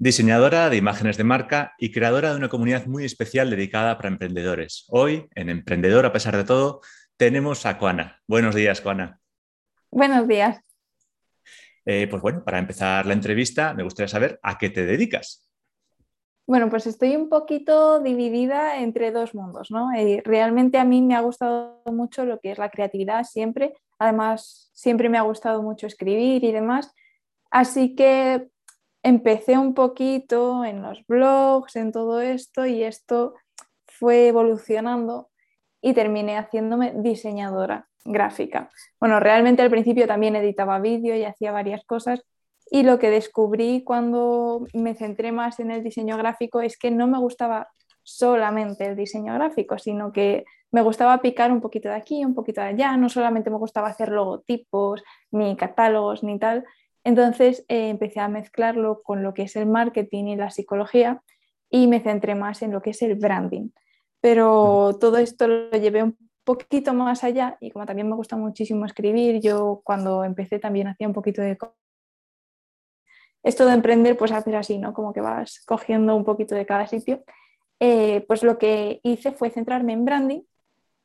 Diseñadora de imágenes de marca y creadora de una comunidad muy especial dedicada para emprendedores. Hoy, en Emprendedor a pesar de todo, tenemos a Juana. Buenos días, Juana. Buenos días. Eh, pues bueno, para empezar la entrevista, me gustaría saber a qué te dedicas. Bueno, pues estoy un poquito dividida entre dos mundos, ¿no? Eh, realmente a mí me ha gustado mucho lo que es la creatividad siempre. Además, siempre me ha gustado mucho escribir y demás. Así que empecé un poquito en los blogs, en todo esto, y esto fue evolucionando y terminé haciéndome diseñadora gráfica. Bueno, realmente al principio también editaba vídeo y hacía varias cosas, y lo que descubrí cuando me centré más en el diseño gráfico es que no me gustaba solamente el diseño gráfico, sino que me gustaba picar un poquito de aquí, un poquito de allá, no solamente me gustaba hacer logotipos, ni catálogos, ni tal, entonces eh, empecé a mezclarlo con lo que es el marketing y la psicología y me centré más en lo que es el branding. Pero todo esto lo llevé un poquito más allá y como también me gusta muchísimo escribir, yo cuando empecé también hacía un poquito de... Esto de emprender, pues hacer así, ¿no? Como que vas cogiendo un poquito de cada sitio. Eh, pues lo que hice fue centrarme en branding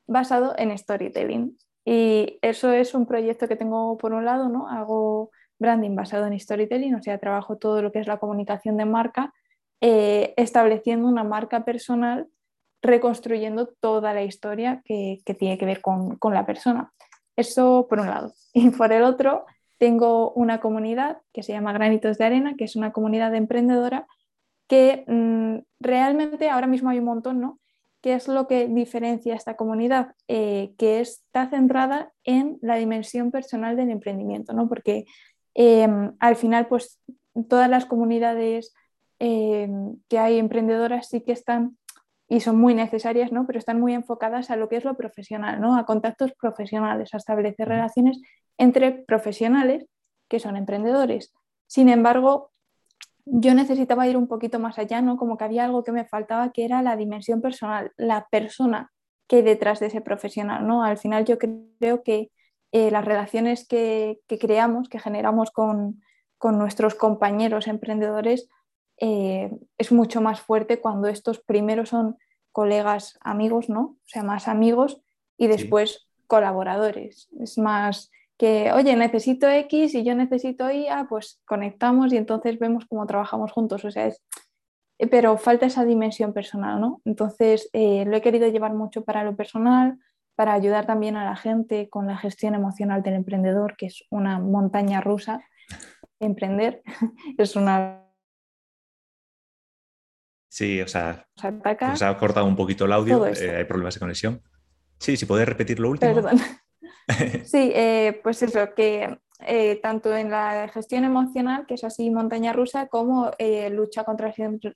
basado en storytelling. Y eso es un proyecto que tengo por un lado, ¿no? Hago branding basado en storytelling, o sea, trabajo todo lo que es la comunicación de marca, eh, estableciendo una marca personal, reconstruyendo toda la historia que, tiene que ver con, la persona. Eso por un lado. Y por el otro, tengo una comunidad que se llama Granitos de Arena, que es una comunidad emprendedora que mm, realmente ahora mismo hay un montón, ¿no? ¿Qué es lo que diferencia esta comunidad? Eh, que está centrada en la dimensión personal del emprendimiento, ¿no? Porque Em, al final, pues todas las comunidades em, que hay emprendedoras sí que están y son muy necesarias, ¿no? pero están muy enfocadas a lo que es lo profesional, ¿no? a contactos profesionales, a establecer relaciones entre profesionales que son emprendedores. Sin embargo, yo necesitaba ir un poquito más allá, ¿no? como que había algo que me faltaba, que era la dimensión personal, la persona que hay detrás de ese profesional. ¿no? Al final yo creo que eh, las relaciones que, creamos, que generamos con, nuestros compañeros emprendedores, eh, es mucho más fuerte cuando estos primeros son colegas amigos, ¿no? O sea, más amigos y después colaboradores. Es más que, oye, necesito X y yo necesito Y, ah, pues conectamos y entonces vemos cómo trabajamos juntos. O sea, es, pero falta esa dimensión personal, ¿no? Entonces, eh, lo he querido llevar mucho para lo personal, para ayudar también a la gente con la gestión emocional del emprendedor, que es una montaña rusa. Emprender es una... Sí, o sea, se ha cortado un poquito el audio, eh, hay problemas de conexión. Sí, si puedes repetir lo último. Perdón. sí, eh, pues eso, que eh, tanto en la gestión emocional, que es así montaña rusa, como eh, lucha contra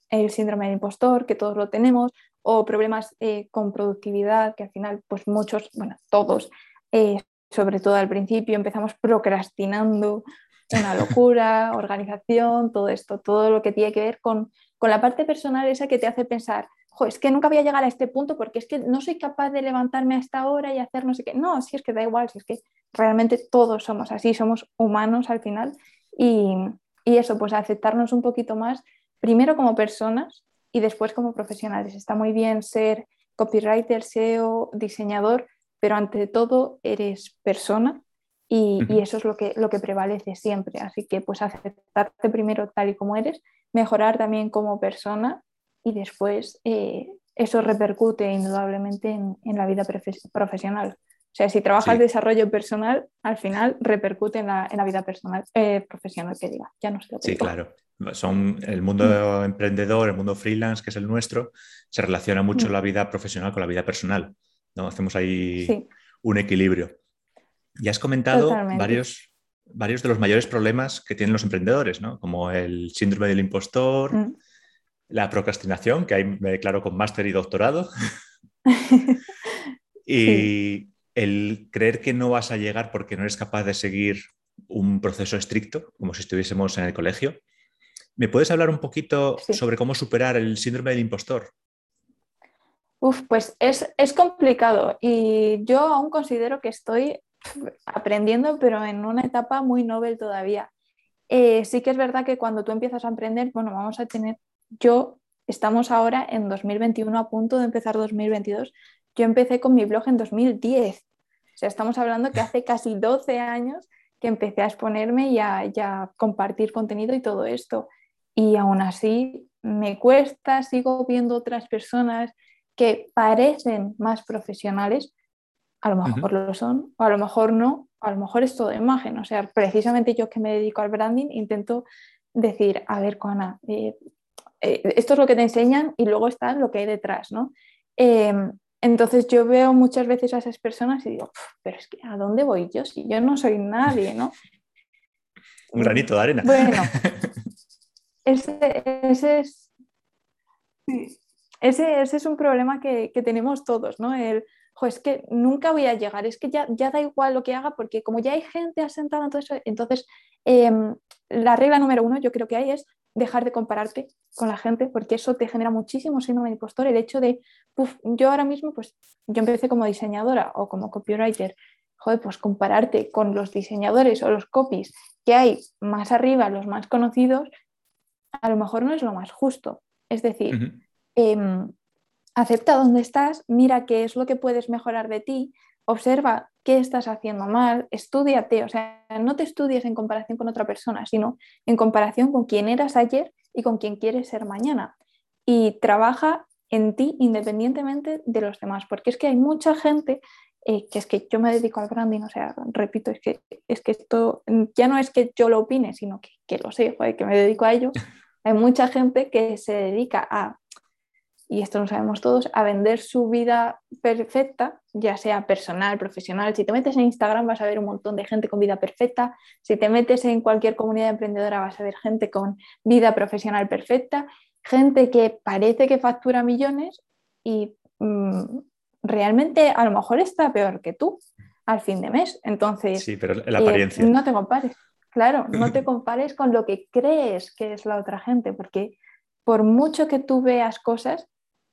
el síndrome del impostor, que todos lo tenemos, o problemas eh, con productividad, que al final, pues muchos, bueno, todos, sobre todo al principio, empezamos procrastinando, una locura, organización, todo esto, todo lo que tiene que ver con, con la parte personal esa que te hace pensar, es que nunca voy a llegar a este punto porque es que no soy capaz de levantarme a esta hora y hacer no sé qué. No, si es que da igual, si es que realmente todos somos así, somos humanos al final. Y, y eso, pues aceptarnos un poquito más, primero como personas y después como profesionales. Está muy bien ser copywriter, SEO, diseñador, pero ante todo eres persona y, y, eso es lo que, lo que prevalece siempre. Así que pues aceptarte primero tal y como eres, mejorar también como persona y después eh, eso repercute indudablemente en, la vida profesional. Sea, si trabajas desarrollo personal, al final repercute en la, vida personal, eh, profesional, que diga. Ya no sé Sí, claro. Son el mundo mm. emprendedor, el mundo freelance, que es el nuestro, se relaciona mucho mm. la vida profesional con la vida personal. ¿no? Hacemos ahí un equilibrio. Y has comentado varios, varios de los mayores problemas que tienen los emprendedores, ¿no? como el síndrome del impostor, mm la procrastinación, que ahí me declaro con máster y doctorado. y el creer que no vas a llegar porque no eres capaz de seguir un proceso estricto, como si estuviésemos en el colegio. ¿Me puedes hablar un poquito sobre cómo superar el síndrome del impostor? Uf, pues es, es, complicado y yo aún considero que estoy aprendiendo, pero en una etapa muy novel todavía. eh, sí que es verdad que cuando tú empiezas a emprender, bueno, vamos a tener, yo, estamos ahora en 2021 a punto de empezar 2022, yo empecé con mi blog en 2010, o sea, estamos hablando que hace casi 12 años que empecé a exponerme y a, compartir contenido y todo esto. Y aún así me cuesta, sigo viendo otras personas que parecen más profesionales, a lo mejor lo son, o a lo mejor no, a lo mejor es todo imagen. O sea, precisamente yo que me dedico al branding intento decir, a ver, Juana, eh, eh, esto es lo que te enseñan y luego está lo que hay detrás, ¿no? Em, entonces yo veo muchas veces a esas personas y digo, pero es que ¿a dónde voy yo si yo no soy nadie, ¿no? Un granito de arena. Bueno, ese, es, ese, es un problema que, tenemos todos, ¿no? El, es que nunca voy a llegar, es que ya, ya da igual lo que haga porque como ya hay gente asentada en todo eso, entonces em, la regla número uno yo creo que hay es dejar de compararte con la gente, porque eso te genera muchísimo síndrome de impostor. El hecho de, yo ahora mismo, pues yo empecé como diseñadora o como copywriter, joder, pues compararte con los diseñadores o los copies que hay más arriba, los más conocidos, a lo mejor no es lo más justo. Es decir, em, acepta dónde estás, mira qué es lo que puedes mejorar de ti, observa qué estás haciendo mal, estudiate, o sea, no te estudies en comparación con otra persona, sino en comparación con quién eras ayer y con quién quieres ser mañana. Y trabaja en ti independientemente de los demás, porque es que hay mucha gente eh, que es que yo me dedico al branding, o sea, repito, es que, es que esto ya no es que yo lo opine, sino que, que lo sé, que me dedico a ello. Hay mucha gente que se dedica a y esto lo sabemos todos, a vender su vida perfecta, ya sea personal, profesional. Si te metes en Instagram vas a ver un montón de gente con vida perfecta. Si te metes en cualquier comunidad emprendedora vas a ver gente con vida profesional perfecta, gente que parece que factura millones y mm, realmente a lo mejor está peor que tú al fin de mes. Entonces, sí, pero la apariencia. no te compares. Claro, no te compares con lo que crees que es la otra gente, porque por mucho que tú veas cosas,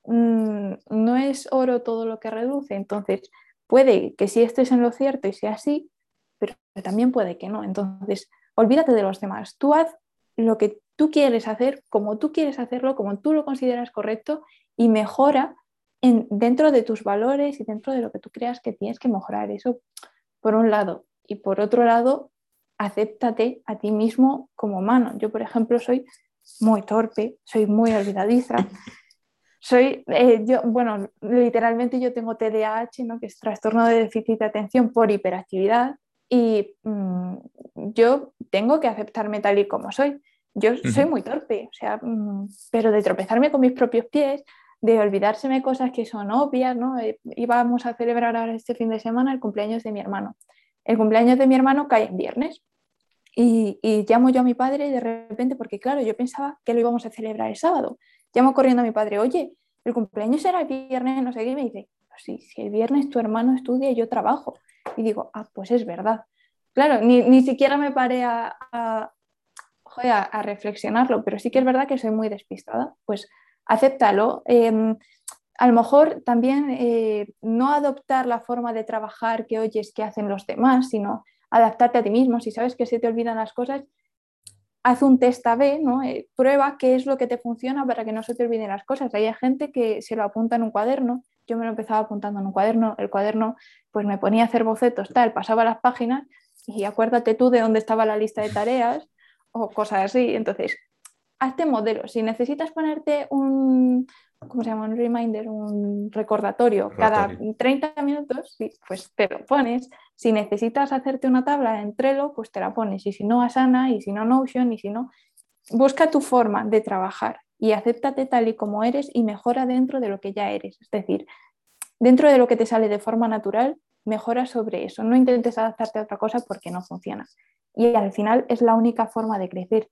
Mm, no es oro todo lo que reduce. Entonces, puede que sí estés en lo cierto y sea así, pero también puede que no. Entonces, olvídate de los demás. Tú haz lo que tú quieres hacer, como tú quieres hacerlo, como tú lo consideras correcto y mejora en, dentro de tus valores y dentro de lo que tú creas que tienes que mejorar. Eso por un lado. Y por otro lado, acéptate a ti mismo como humano. Yo, por ejemplo, soy muy torpe, soy muy olvidadiza, soy, eh, yo, bueno, literalmente yo tengo TDAH, ¿no? que es trastorno de déficit de atención por hiperactividad, y mm, yo tengo que aceptarme tal y como soy. Yo soy muy torpe, o sea, mm, pero de tropezarme con mis propios pies, de olvidárseme cosas que son obvias, ¿no? Eh, íbamos a celebrar ahora este fin de semana el cumpleaños de mi hermano. El cumpleaños de mi hermano cae en viernes. Y, y, llamo yo a mi padre y de repente, porque claro, yo pensaba que lo íbamos a celebrar el sábado. Llamo corriendo a mi padre, oye, el cumpleaños será el viernes, no sé qué, y me dice, pues sí, si el viernes tu hermano estudia y yo trabajo. Y digo, ah, pues es verdad. Claro, ni, siquiera me paré a, a, a, reflexionarlo, pero sí que es verdad que soy muy despistada. Pues acéptalo. Em, a lo mejor también eh, no adoptar la forma de trabajar que oyes que hacen los demás, sino adaptarte a ti mismo. Si sabes que se te olvidan las cosas, haz un test A-B, ¿no? Eh, prueba qué es lo que te funciona para que no se te olviden las cosas. Hay gente que se lo apunta en un cuaderno, yo me lo empezaba apuntando en un cuaderno, el cuaderno pues me ponía a hacer bocetos, tal, pasaba las páginas y acuérdate tú de dónde estaba la lista de tareas o cosas así. Entonces, hazte modelos. Si necesitas ponerte un, ¿cómo se llama? Un reminder, un recordatorio, cada 30 minutos, pues te lo pones. Si necesitas hacerte una tabla en Trello, pues te la pones. Y si no, Asana, y si no, Notion, y si no, busca tu forma de trabajar y acéptate tal y como eres y mejora dentro de lo que ya eres. Es decir, dentro de lo que te sale de forma natural, mejora sobre eso. No intentes adaptarte a otra cosa porque no funciona. Y al final es la única forma de crecer.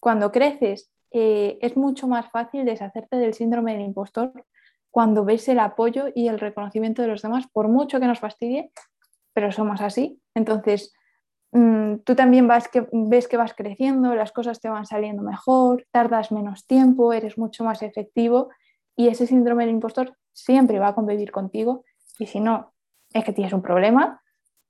Cuando creces eh, es mucho más fácil deshacerte del síndrome del impostor cuando ves el apoyo y el reconocimiento de los demás, por mucho que nos fastidie, pero somos así. Entonces, mm, tú también vas que, ves que vas creciendo, las cosas te van saliendo mejor, tardas menos tiempo, eres mucho más efectivo y ese síndrome del impostor siempre va a convivir contigo y si no es que tienes un problema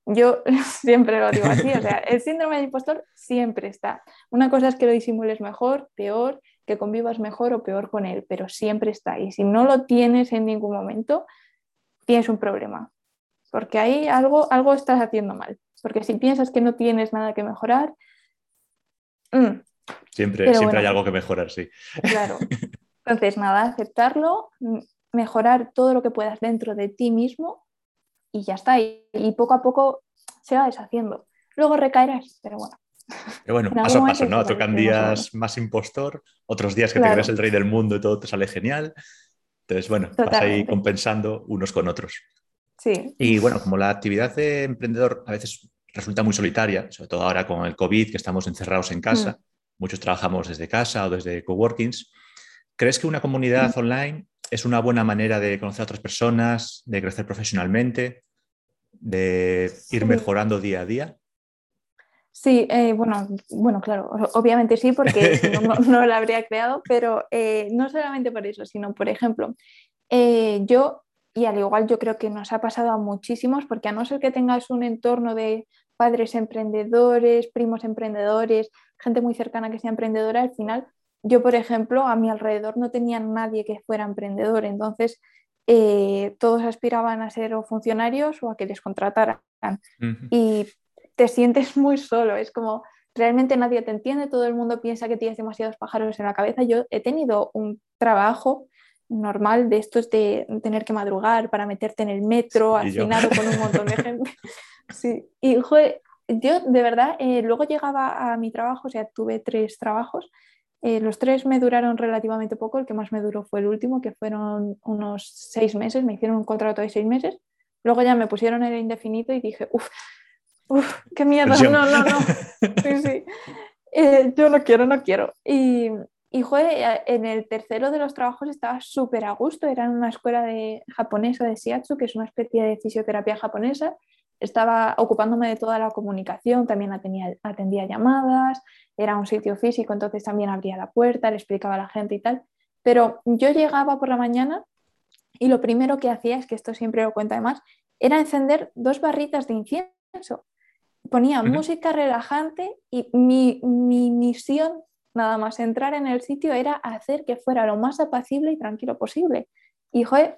yo siempre lo digo así, o sea, el síndrome del impostor siempre está. Una cosa es que lo disimules mejor, peor, que convivas mejor o peor con él, pero siempre está. Y si no lo tienes en ningún momento, tienes un problema, porque ahí algo, algo estás haciendo mal. Porque si piensas que no tienes nada que mejorar, mm, siempre, siempre hay algo que mejorar, sí. Claro. Entonces, nada, aceptarlo, mejorar todo lo que puedas dentro de ti mismo y ya está. Y, poco a poco se va deshaciendo. Luego recaerás, pero bueno. Pero bueno, paso a paso, ¿no? Tocan días más impostor, otros días que te crees el rey del mundo y todo te sale genial. Entonces, bueno, vas ahí compensando unos con otros. Sí. Y bueno, como la actividad de emprendedor a veces resulta muy solitaria, sobre todo ahora con el COVID, que estamos encerrados en casa, mm. muchos trabajamos desde casa o desde coworkings, ¿crees que una comunidad mm. online es una buena manera de conocer a otras personas, de crecer profesionalmente, de ir mejorando día a día? Sí, eh, bueno, bueno, claro, obviamente sí, porque no, no, lo habría creado, pero eh, no solamente por eso, sino, por ejemplo, eh, yo, y al igual yo creo que nos ha pasado a muchísimos, porque a no ser que tengas un entorno de padres emprendedores, primos emprendedores, gente muy cercana que sea emprendedora, al final yo, por ejemplo, a mi alrededor no tenía nadie que fuera emprendedor, entonces eh, todos aspiraban a ser o funcionarios o a que les contrataran. Y te sientes muy solo, es como realmente nadie te entiende, todo el mundo piensa que tienes demasiados pájaros en la cabeza. Yo he tenido un trabajo normal de estos de tener que madrugar para meterte en el metro, final con un montón de gente. Sí, y yo de verdad, eh, luego llegaba a mi trabajo, o sea, tuve tres trabajos. Eh, los tres me duraron relativamente poco, el que más me duró fue el último, que fueron unos seis meses, me hicieron un contrato de seis meses, luego ya me pusieron el indefinido y dije, uff, uff, qué mierda, no, no, no, sí, sí, eh, yo no quiero, no quiero. Y, y en el tercero de los trabajos estaba súper a gusto, era en una escuela de japonesa de Shiatsu, que es una especie de fisioterapia japonesa, estaba ocupándome de toda la comunicación, también atendía, atendía, llamadas, era un sitio físico, entonces también abría la puerta, le explicaba a la gente y tal. Pero yo llegaba por la mañana y lo primero que hacía, es que esto siempre lo cuento además, era encender dos barritas de incienso. Ponía música relajante y mi, mi misión, nada más entrar en el sitio, era hacer que fuera lo más apacible y tranquilo posible. Y joder,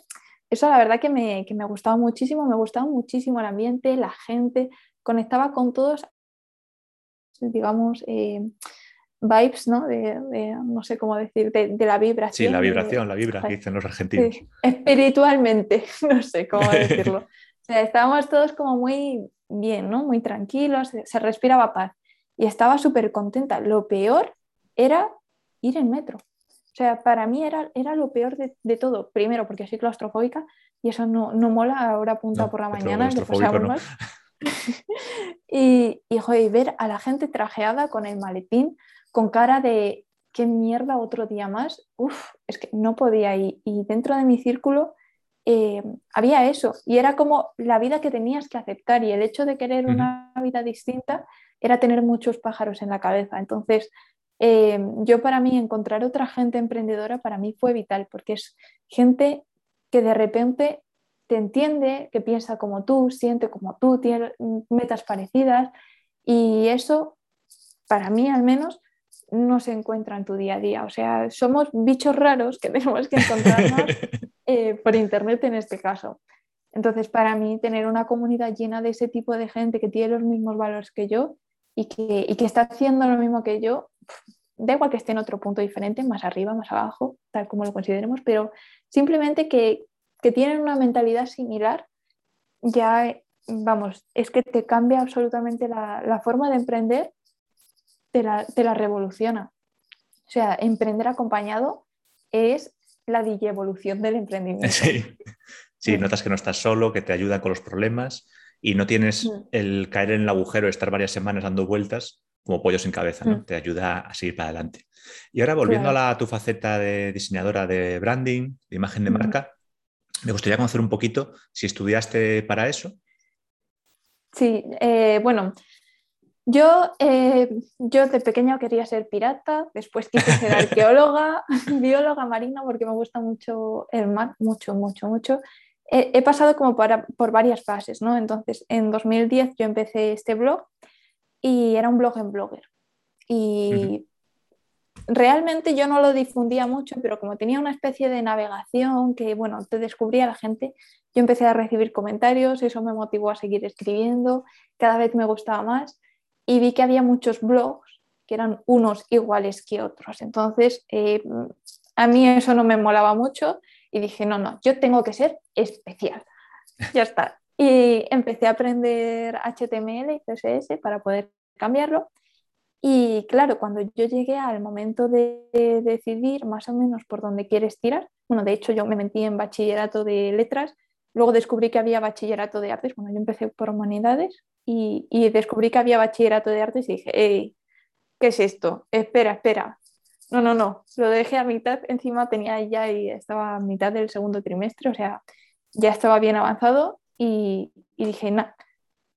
eso la verdad que me, que me gustaba muchísimo, me gustaba muchísimo el ambiente, la gente, conectaba con todos, digamos, eh, vibes, ¿no? De, no sé cómo decir, de, la vibración. Sí, la vibración, la vibra que dicen los argentinos. espiritualmente, no sé cómo decirlo. o sea, estábamos todos como muy bien, ¿no? Muy tranquilos, se respiraba paz y estaba súper contenta. Lo peor era ir en metro. O sea, para mí era, era lo peor de, todo. Primero, porque soy claustrofóbica y eso no, no mola ahora punta por la mañana. y, y, ver a la gente trajeada con el maletín, con cara de qué mierda otro día más. Uf, es que no podía ir. Y dentro de mi círculo eh, había eso. Y era como la vida que tenías que aceptar. Y el hecho de querer una vida distinta era tener muchos pájaros en la cabeza. Entonces, eh, yo para mí encontrar otra gente emprendedora para mí fue vital porque es gente que de repente te entiende, que piensa como tú, siente como tú, tiene metas parecidas y eso para mí al menos no se encuentra en tu día a día. O sea, somos bichos raros que tenemos que encontrarnos eh, por internet en este caso. Entonces, para mí, tener una comunidad llena de ese tipo de gente que tiene los mismos valores que yo y que, y que está haciendo lo mismo que yo, da igual que esté en otro punto diferente, más arriba, más abajo, tal como lo consideremos, pero simplemente que, que tienen una mentalidad similar, ya, vamos, es que te cambia absolutamente la, la forma de emprender, te la, te la, revoluciona. O sea, emprender acompañado es la evolución del emprendimiento. Sí. sí, mm. notas que no estás solo, que te ayuda con los problemas y no tienes mm. el caer en el agujero, estar varias semanas dando vueltas, como pollo sin cabeza, ¿no? Mm. Te ayuda a seguir para adelante. Y ahora, volviendo a, tu faceta de diseñadora de branding, de imagen de marca, me gustaría conocer un poquito si estudiaste para eso. Sí, eh, bueno, yo, eh, yo de pequeño quería ser pirata, después quise ser arqueóloga, bióloga marina, porque me gusta mucho el mar, mucho, mucho, mucho. he, pasado como por varias fases, ¿no? Entonces, en 2010 yo empecé este blog y era un blog en Blogger. Y realmente yo no lo difundía mucho, pero como tenía una especie de navegación que, bueno, te descubría la gente, yo empecé a recibir comentarios, eso me motivó a seguir escribiendo, cada vez me gustaba más y vi que había muchos blogs que eran unos iguales que otros. Entonces, eh, a mí eso no me molaba mucho y dije, no, no, yo tengo que ser especial. ya está. Y empecé a aprender HTML y CSS para poder cambiarlo y claro, cuando yo llegué al momento de, decidir más o menos por dónde quieres tirar, bueno, de hecho yo me metí en bachillerato de letras, luego descubrí que había bachillerato de artes, bueno, yo empecé por humanidades y, descubrí que había bachillerato de artes y dije, hey, ¿qué es esto? Espera, espera. No, no, no, lo dejé a mitad, encima tenía ya y estaba a mitad del segundo trimestre, o sea, ya estaba bien avanzado y, y dije, no,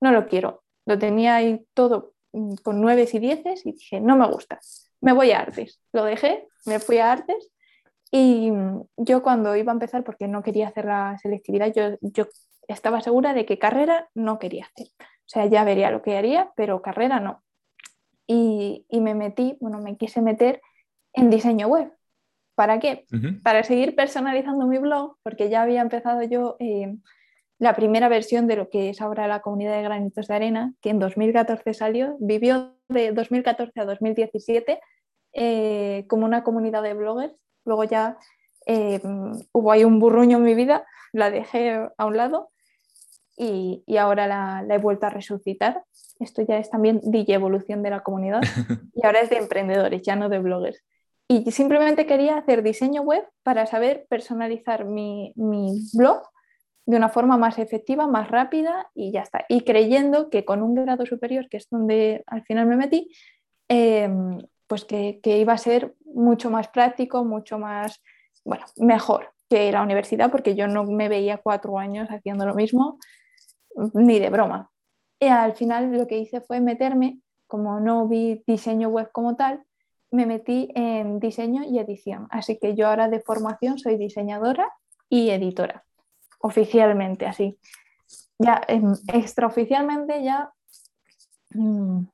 no lo quiero. Lo tenía ahí todo Mm, con nueve y dieces y dije, no me gusta, me voy a artes. Lo dejé, me fui a artes y mm, yo cuando iba a empezar, porque no quería hacer la selectividad, yo, yo estaba segura de que carrera no quería hacer. O sea, ya vería lo que haría, pero carrera no. Y, y me metí, bueno, me quise meter en diseño web. ¿Para qué? Para seguir personalizando mi blog, porque ya había empezado yo eh, la primera versión de lo que es ahora la comunidad de granitos de arena, que en 2014 salió, vivió de 2014 a 2017 eh, como una comunidad de bloggers. Luego ya eh, hubo ahí un burruño en mi vida, la dejé a un lado y, ahora la, he vuelto a resucitar. Esto ya es también DJ evolución de la comunidad y ahora es de emprendedores, ya no de bloggers. Y simplemente quería hacer diseño web para saber personalizar mi, mi blog de una forma más efectiva, más rápida y ya está. Y creyendo que con un grado superior, que es donde al final me metí, em, pues que, iba a ser mucho más práctico, mucho más, bueno, mejor que la universidad, porque yo no me veía cuatro años haciendo lo mismo, ni de broma. Y al final lo que hice fue meterme, como no vi diseño web como tal, me metí en diseño y edición. Así que yo ahora de formación soy diseñadora y editora oficialmente así. Ya em, extraoficialmente ya mm,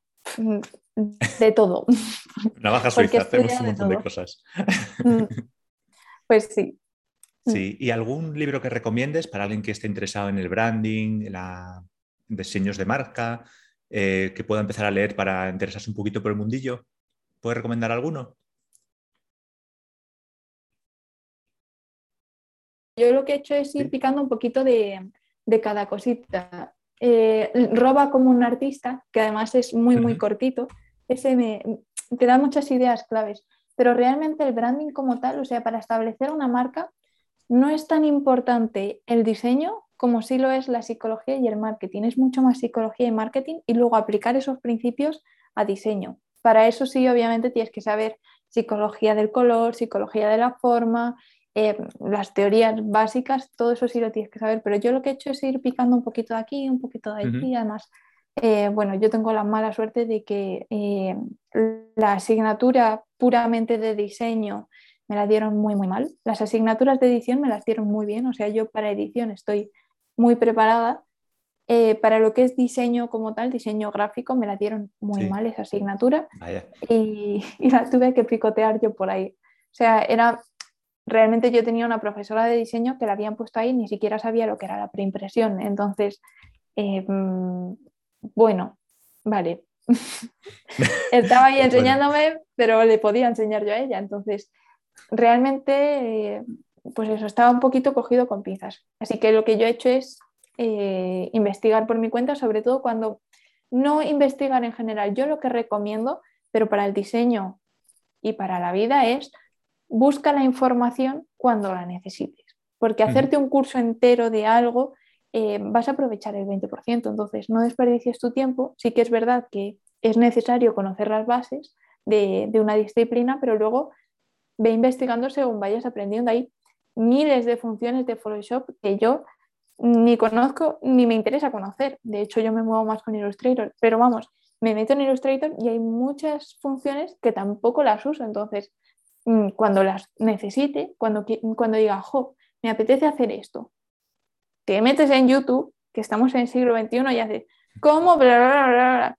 de todo. Navaja suiza, hacemos un montón de cosas. Mm, pues sí. Mm. Sí, ¿y algún libro que recomiendes para alguien que esté interesado en el branding, en la diseños de marca, eh, que pueda empezar a leer para interesarse un poquito por el mundillo? ¿Puedes recomendar alguno? Yo lo que he hecho es ir picando un poquito de, cada cosita. Eh, roba como un artista, que además es muy, muy cortito, ese me, te da muchas ideas claves, pero realmente el branding como tal, o sea, para establecer una marca, no es tan importante el diseño como sí lo es la psicología y el marketing. Es mucho más psicología y marketing y luego aplicar esos principios a diseño. Para eso sí, obviamente, tienes que saber psicología del color, psicología de la forma, eh, las teorías básicas, todo eso sí lo tienes que saber, pero yo lo que he hecho es ir picando un poquito de aquí, un poquito de allí, además, eh, bueno, yo tengo la mala suerte de que eh, la asignatura puramente de diseño me la dieron muy, muy mal. Las asignaturas de edición me las dieron muy bien, o sea, yo para edición estoy muy preparada. para lo que es diseño como tal, diseño gráfico, me la dieron muy mal esa asignatura y, y, la tuve que picotear yo por ahí. O sea, era realmente yo tenía una profesora de diseño que la habían puesto ahí, ni siquiera sabía lo que era la preimpresión. Entonces, eh, mm, bueno, vale. Estaba ahí enseñándome, pero le podía enseñar yo a ella. Entonces, realmente, eh, pues eso, estaba un poquito cogido con pinzas. Así que lo que yo he hecho es eh, investigar por mi cuenta, sobre todo cuando no investigar en general. Yo lo que recomiendo, pero para el diseño y para la vida es busca la información cuando la necesites, porque hacerte un curso entero de algo eh, vas a aprovechar el 20%, entonces no desperdicies tu tiempo, sí que es verdad que es necesario conocer las bases de, una disciplina, pero luego ve investigando según vayas aprendiendo. Hay miles de funciones de Photoshop que yo ni conozco ni me interesa conocer. De hecho, yo me muevo más con Illustrator, pero vamos, me meto en Illustrator y hay muchas funciones que tampoco las uso. Entonces, cuando las necesite, cuando, cuando diga, jo, me apetece hacer esto, te metes en YouTube, que estamos en el siglo XXI, y haces, ¿cómo? Bla, bla, bla,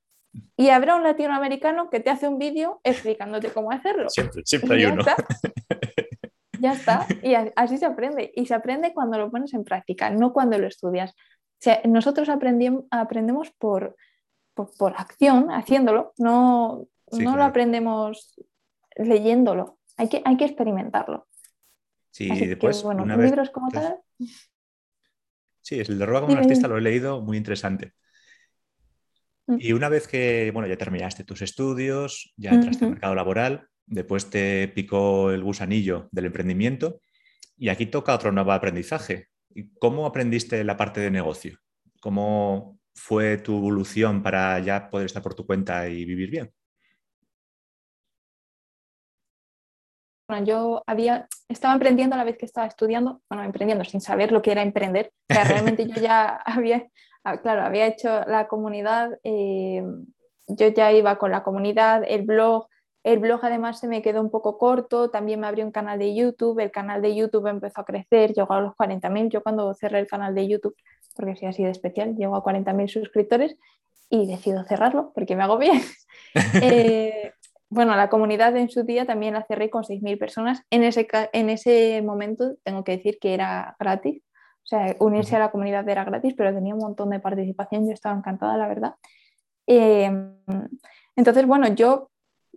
y habrá un latinoamericano que te hace un vídeo explicándote cómo hacerlo. Siempre, siempre hay uno. ya está. Y así se aprende. Y se aprende cuando lo pones en práctica, no cuando lo estudias. nosotros aprendemos por, por, acción, haciéndolo, no, no lo aprendemos leyéndolo. Hay que, hay que experimentarlo. Sí, después. bueno, libros como tal. Sí, el de Roba como un artista lo he leído, muy interesante. Mm. Y una vez que bueno, ya terminaste tus estudios, ya entraste al mercado laboral, después te picó el gusanillo del emprendimiento y aquí toca otro nuevo aprendizaje. ¿Cómo aprendiste la parte de negocio? ¿Cómo fue tu evolución para ya poder estar por tu cuenta y vivir bien? Bueno, yo había, estaba emprendiendo a la vez que estaba estudiando, bueno, emprendiendo sin saber lo que era emprender. O sea, realmente yo ya había, ah, claro, había hecho la comunidad, eh, yo ya iba con la comunidad, el blog, el blog además se me quedó un poco corto, también me abrió un canal de YouTube, el canal de YouTube empezó a crecer, llegó a los 40.000, yo cuando cerré el canal de YouTube, porque sí ha sido especial, llegó a 40.000 suscriptores y decido cerrarlo porque me hago bien. Eh, bueno, la comunidad en su día también la cerré con 6.000 personas. En ese, en ese momento tengo que decir que era gratis, o sea, unirse a la comunidad era gratis, pero tenía un montón de participación, yo estaba encantada, la verdad. Em, entonces, bueno, yo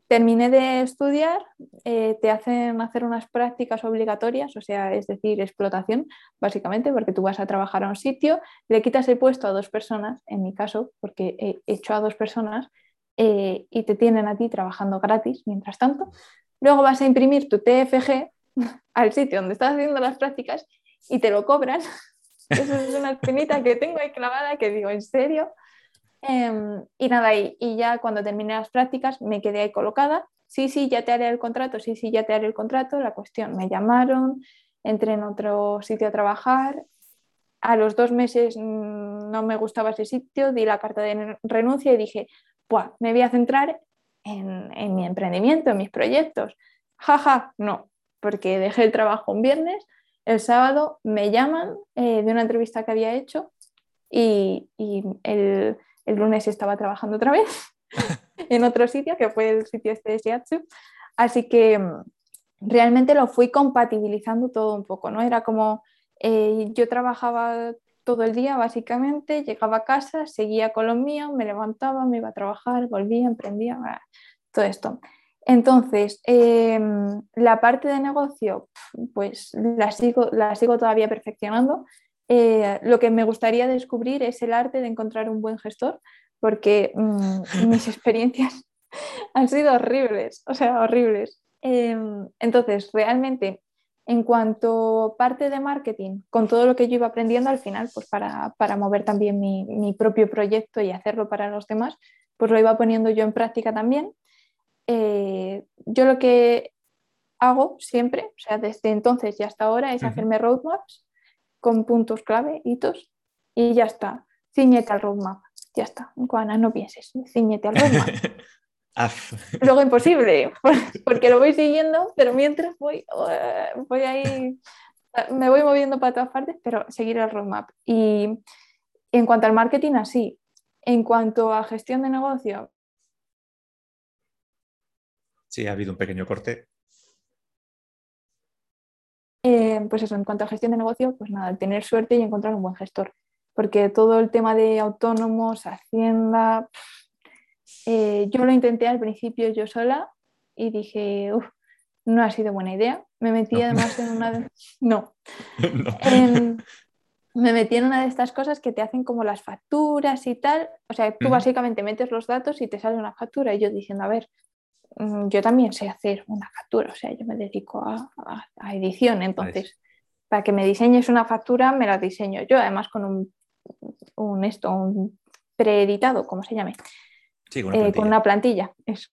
terminé de estudiar, eh, te hacen hacer unas prácticas obligatorias, o sea, es decir, explotación, básicamente, porque tú vas a trabajar a un sitio, le quitas el puesto a dos personas, en mi caso, porque he hecho a dos personas, eh, y te tienen a ti trabajando gratis mientras tanto. Luego vas a imprimir tu TFG al sitio donde estás haciendo las prácticas y te lo cobran. Eso es una espinita que tengo ahí clavada que digo, ¿en serio? Em, y nada, y, y, ya cuando terminé las prácticas me quedé ahí colocada. Sí, sí, ya te haré el contrato, sí, sí, ya te haré el contrato. La cuestión, me llamaron, entré en otro sitio a trabajar. A los dos meses mm, no me gustaba ese sitio, di la carta de renuncia y dije, pues me voy a centrar en, en mi emprendimiento, en mis proyectos. Jaja, no, porque dejé el trabajo un viernes, el sábado me llaman eh, de una entrevista que había hecho y, y el, el lunes estaba trabajando otra vez en otro sitio, que fue el sitio este de Shiatsu. Así que mm, realmente lo fui compatibilizando todo un poco, ¿no? Era como eh, yo trabajaba todo el día básicamente, llegaba a casa, seguía con lo mío, me levantaba, me iba a trabajar, volvía, emprendía, todo esto. Entonces, em, la parte de negocio, pues la sigo, la sigo todavía perfeccionando. Eh, lo que me gustaría descubrir es el arte de encontrar un buen gestor, porque mm, mis experiencias han sido horribles, o sea, horribles. Em, entonces, realmente, en cuanto parte de marketing, con todo lo que yo iba aprendiendo al final, pues para, mover también mi, propio proyecto y hacerlo para los demás, pues lo iba poniendo yo en práctica también. Eh, yo lo que hago siempre, o sea, desde entonces y hasta ahora, es hacerme roadmaps con puntos clave, hitos, y ya está. Ciñete al roadmap. Ya está. Juana, no pienses, ciñete al roadmap. Luego imposible, porque lo voy siguiendo, pero mientras voy, eh, voy ahí, me voy moviendo para todas partes, pero seguir el roadmap. Y en cuanto al marketing, así. En cuanto a gestión de negocio. Sí, ha habido un pequeño corte. Eh, pues eso, en cuanto a gestión de negocio, pues nada, tener suerte y encontrar un buen gestor. Porque todo el tema de autónomos, hacienda, eh, yo lo intenté al principio yo sola y dije, uff, no ha sido buena idea. Me metí además en una de... No. me metí en una de estas cosas que te hacen como las facturas y tal. O sea, tú básicamente metes los datos y te sale una factura. Y yo diciendo, a ver, Mm, yo también sé hacer una factura, o sea, yo me dedico a, edición, entonces, para que me diseñes una factura, me la diseño yo, además con un, un esto, un preeditado, como se llame, sí, con, una eh, con, una plantilla, eso,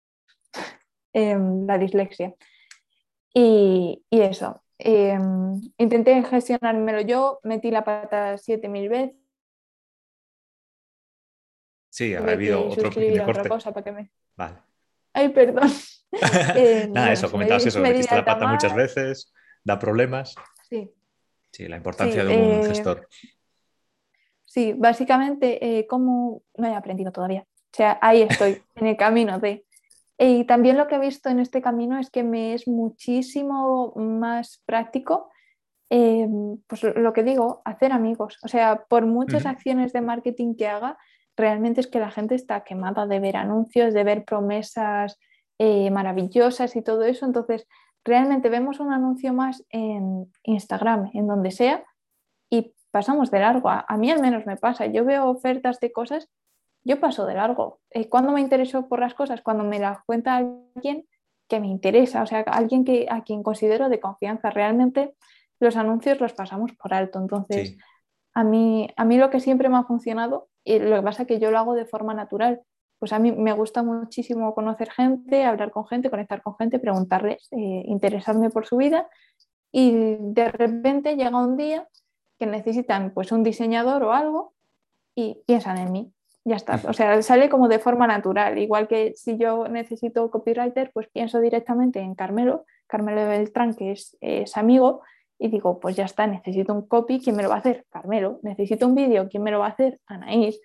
em, la dislexia. Y, y eso, em, intenté gestionármelo yo, metí la pata 7000 veces. Sí, ha habido otro, otra cosa para que me... Vale. Ay, perdón. Eh, Nada, eso, comentabas eso, metiste la pata muchas veces, da problemas. Sí. Sí, la importancia de un gestor. sí, básicamente, eh, como no he aprendido todavía. O sea, ahí estoy, en el camino de. Y también lo que he visto en este camino es que me es muchísimo más práctico, eh, pues lo que digo, hacer amigos. O sea, por muchas acciones de marketing que haga, realmente es que la gente está quemada de ver anuncios, de ver promesas eh, maravillosas y todo eso. Entonces, realmente vemos un anuncio más en Instagram, en donde sea, y pasamos de largo. A, mí al menos me pasa. Yo veo ofertas de cosas, yo paso de largo. Eh, ¿Cuándo me intereso por las cosas? Cuando me las cuenta alguien que me interesa, o sea, alguien que, a quien considero de confianza. Realmente los anuncios los pasamos por alto. Entonces, a, mí, a mí lo que siempre me ha funcionado, y lo que pasa es que yo lo hago de forma natural, pues a mí me gusta muchísimo conocer gente, hablar con gente, conectar con gente, preguntarles, eh, interesarme por su vida y de repente llega un día que necesitan pues un diseñador o algo y piensan en mí. Ya está. O sea, sale como de forma natural. Igual que si yo necesito copywriter, pues pienso directamente en Carmelo, Carmelo Beltrán, que es, es amigo, y digo, pues ya está, necesito un copy, ¿quién me lo va a hacer? Carmelo. Necesito un vídeo, ¿quién me lo va a hacer? Anaís.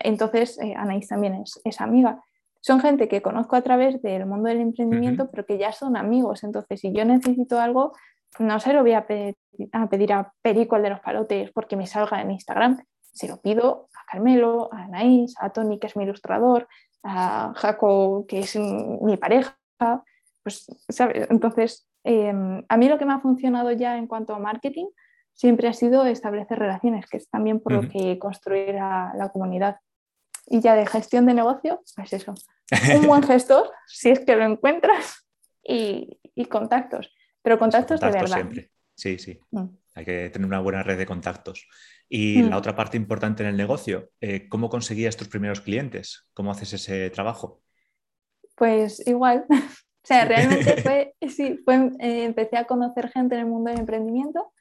Entonces, eh, Anaís también es, es, amiga. Son gente que conozco a través del mundo del emprendimiento, pero que ya son amigos. Entonces, si yo necesito algo, no se lo voy a pedir, a pedir a Perico, el de los palotes, porque me salga en Instagram. Se lo pido a Carmelo, a Anaís, a Tony, que es mi ilustrador, a Jaco, que es mi pareja. Pues, ¿sabes? Entonces, em, a mí lo que me ha funcionado ya en cuanto a marketing siempre ha sido establecer relaciones, que es también por lo que construir la comunidad. Y ya de gestión de negocio, pues eso. Un buen gestor, si es que lo encuentras, y, y contactos. Pero contactos, de verdad. Siempre. Sí, sí. Mm. Hay que tener una buena red de contactos. Y mm. la otra parte importante en el negocio, eh, ¿cómo conseguías tus primeros clientes? ¿Cómo haces ese trabajo? Pues igual. o sea, realmente fue, sí, fue, eh, empecé a conocer gente en el mundo del emprendimiento.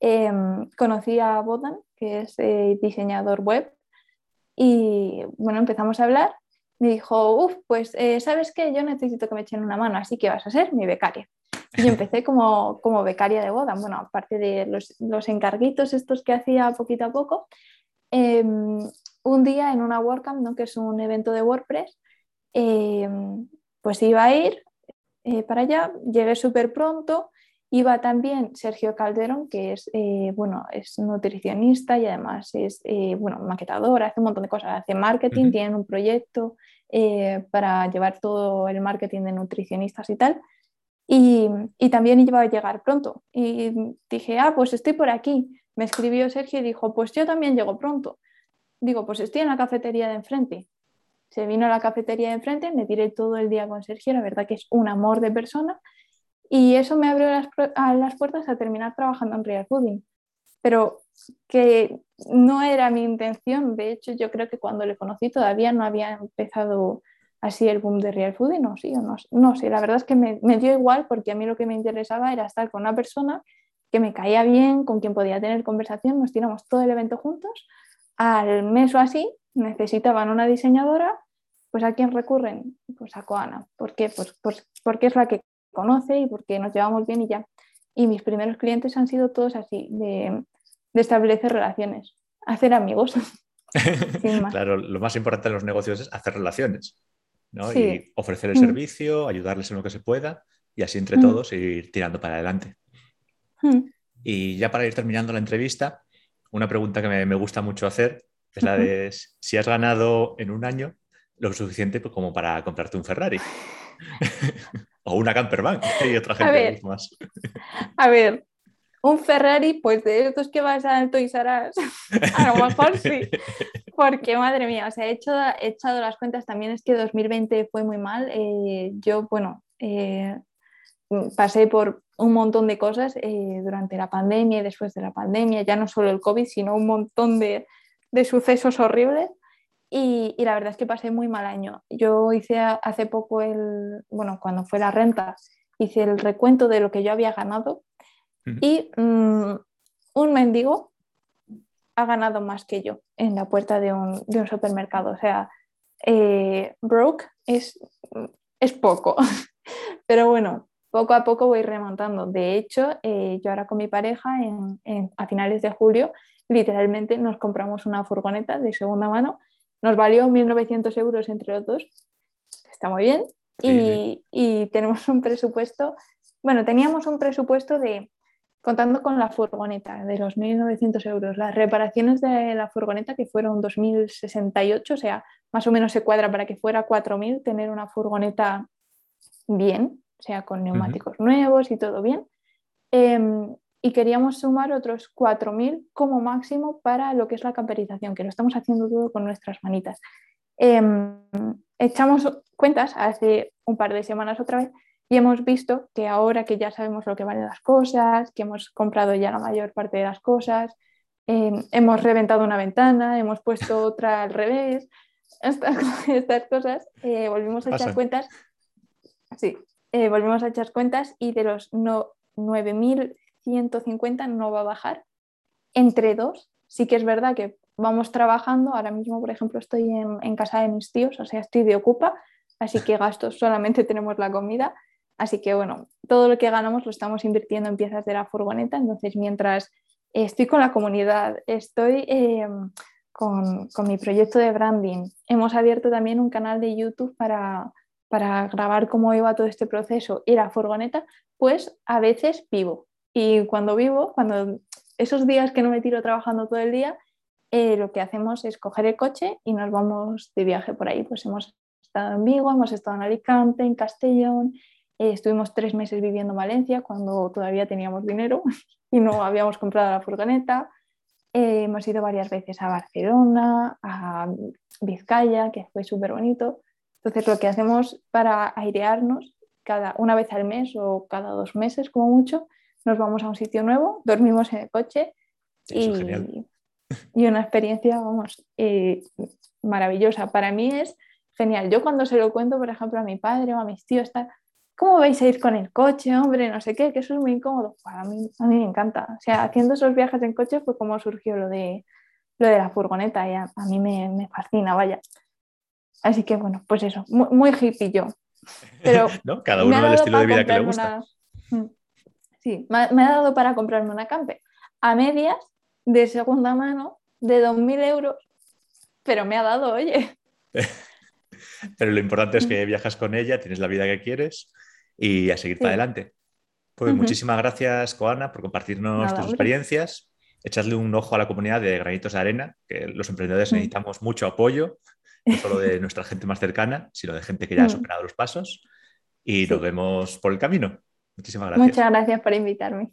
Em, conocí a Bodan, que es eh, diseñador web, y bueno, empezamos a hablar. Me dijo, uff, pues sabes que yo necesito que me echen una mano, así que vas a ser mi becaria. Y yo empecé como, como becaria de boda, bueno, aparte de los, los encarguitos estos que hacía poquito a poco, em, un día en una WordCamp, ¿no? que es un evento de WordPress, em, pues iba a ir eh, para allá, llegué súper pronto, iba también Sergio Calderón, que es, eh, bueno, es nutricionista y además es eh, bueno, maquetador, hace un montón de cosas, hace marketing, tiene un proyecto para llevar todo el marketing de nutricionistas y tal. Y, también iba a llegar pronto. Y dije, ah, pues estoy por aquí. Me escribió Sergio y dijo, pues yo también llego pronto. Digo, pues estoy en la cafetería de enfrente. Se vino a la cafetería de enfrente, me tiré todo el día con Sergio, la verdad que es un amor de persona. Y eso me abrió las, las puertas a terminar trabajando en Real Fooding. Pero que no era mi intención. De hecho, yo creo que cuando le conocí todavía no había empezado así el boom de real food no, sí, no, no sé, la verdad es que me, dio igual porque a mí lo que me interesaba era estar con una persona que me caía bien, con quien podía tener conversación, nos tiramos todo el evento juntos, al mes o así necesitaban una diseñadora, pues ¿a quién recurren? Pues a Coana, ¿por qué? Pues, pues, porque es la que conoce y porque nos llevamos bien y ya. Y mis primeros clientes han sido todos así, de, de establecer relaciones, hacer amigos. claro, lo más importante en los negocios es hacer relaciones. Y ofrecer el mm. servicio, ayudarles en lo que se pueda y así entre mm. todos ir tirando para adelante. Mm. Y ya para ir terminando la entrevista, una pregunta que me, gusta mucho hacer es la de si has ganado en un año lo suficiente como para comprarte un Ferrari. o una campervan y otra gente más. A ver, un Ferrari, pues de estos que vas a Toys R a lo mejor sí. Porque, madre mía, o sea, he, hecho, he echado las cuentas, también es que 2020 fue muy mal. Eh, yo, bueno, eh, pasé por un montón de cosas eh, durante la pandemia y después de la pandemia, ya no solo el COVID, sino un montón de, de sucesos horribles. Y, y, la verdad es que pasé muy mal año. Yo hice hace poco el, bueno, cuando fue la renta, hice el recuento de lo que yo había ganado y mm, un mendigo ha ganado más que yo en la puerta de un, de un supermercado. O sea, eh, broke es, es poco. Pero bueno, poco a poco voy remontando. De hecho, eh, yo ahora con mi pareja en, a finales de julio literalmente nos compramos una furgoneta de segunda mano. Nos valió 1.900 euros entre los dos. Está muy bien. y, y tenemos un presupuesto, bueno, teníamos un presupuesto de contando con la furgoneta de los 1.900 euros, las reparaciones de la furgoneta que fueron 2.068, o sea, más o menos se cuadra para que fuera 4.000 tener una furgoneta bien, o sea, con neumáticos nuevos y todo bien. Em, y queríamos sumar otros 4.000 como máximo para lo que es la camperización, que lo estamos haciendo todo con nuestras manitas. Em, echamos cuentas hace un par de semanas otra vez y hemos visto que ahora que ya sabemos lo que valen las cosas, que hemos comprado ya la mayor parte de las cosas, em, hemos reventado una ventana, hemos puesto otra al revés, estas, cosas, eh, volvimos a echar cuentas. Sí, eh, volvimos a echar cuentas y de los no, 9.150 no va a bajar. Entre dos, sí que es verdad que vamos trabajando. Ahora mismo, por ejemplo, estoy en, en casa de mis tíos, o sea, estoy de ocupa, así que gastos solamente tenemos la comida Así que bueno, todo lo que ganamos lo estamos invirtiendo en piezas de la furgoneta. Entonces, mientras estoy con la comunidad, estoy em, con, mi proyecto de branding, hemos abierto también un canal de YouTube para, para grabar cómo iba todo este proceso y la furgoneta, pues a veces vivo. Y cuando vivo, cuando esos días que no me tiro trabajando todo el día, eh, lo que hacemos es coger el coche y nos vamos de viaje por ahí. Pues hemos estado en Vigo, hemos estado en Alicante, en Castellón, eh, estuvimos tres meses viviendo en Valencia cuando todavía teníamos dinero y no habíamos comprado la furgoneta. Eh, hemos ido varias veces a Barcelona, a Vizcaya, que fue súper bonito. Entonces lo que hacemos para airearnos, cada una vez al mes o cada dos meses como mucho, nos vamos a un sitio nuevo, dormimos en el coche y, y, una experiencia, vamos, eh, maravillosa. Para mí es genial. Yo cuando se lo cuento, por ejemplo, a mi padre o a mis tíos, está, ¿cómo vais a ir con el coche, hombre? No sé qué, que eso es muy incómodo. a, mí, a mí me encanta. O sea, haciendo esos viajes en coche fue como surgió lo de, lo de la furgoneta y a, mí me, fascina, vaya. Así que bueno, pues eso, muy, hippie yo. Pero Cada uno el estilo de vida que le gusta. Mm, sí, me ha, dado para comprarme una camper a medias de segunda mano de 2.000 euros, pero me ha dado, oye. pero lo importante es que mm. viajas con ella, tienes la vida que quieres y a seguir para adelante. Pues muchísimas gracias, Coana, por compartirnos tus experiencias. Echadle un ojo a la comunidad de Granitos de Arena, que los emprendedores mm. necesitamos mucho apoyo, no solo de nuestra gente más cercana, sino de gente que ya ha mm. superado los pasos. Y nos vemos por el camino. Muchísimas gracias. Muchas gracias por invitarme.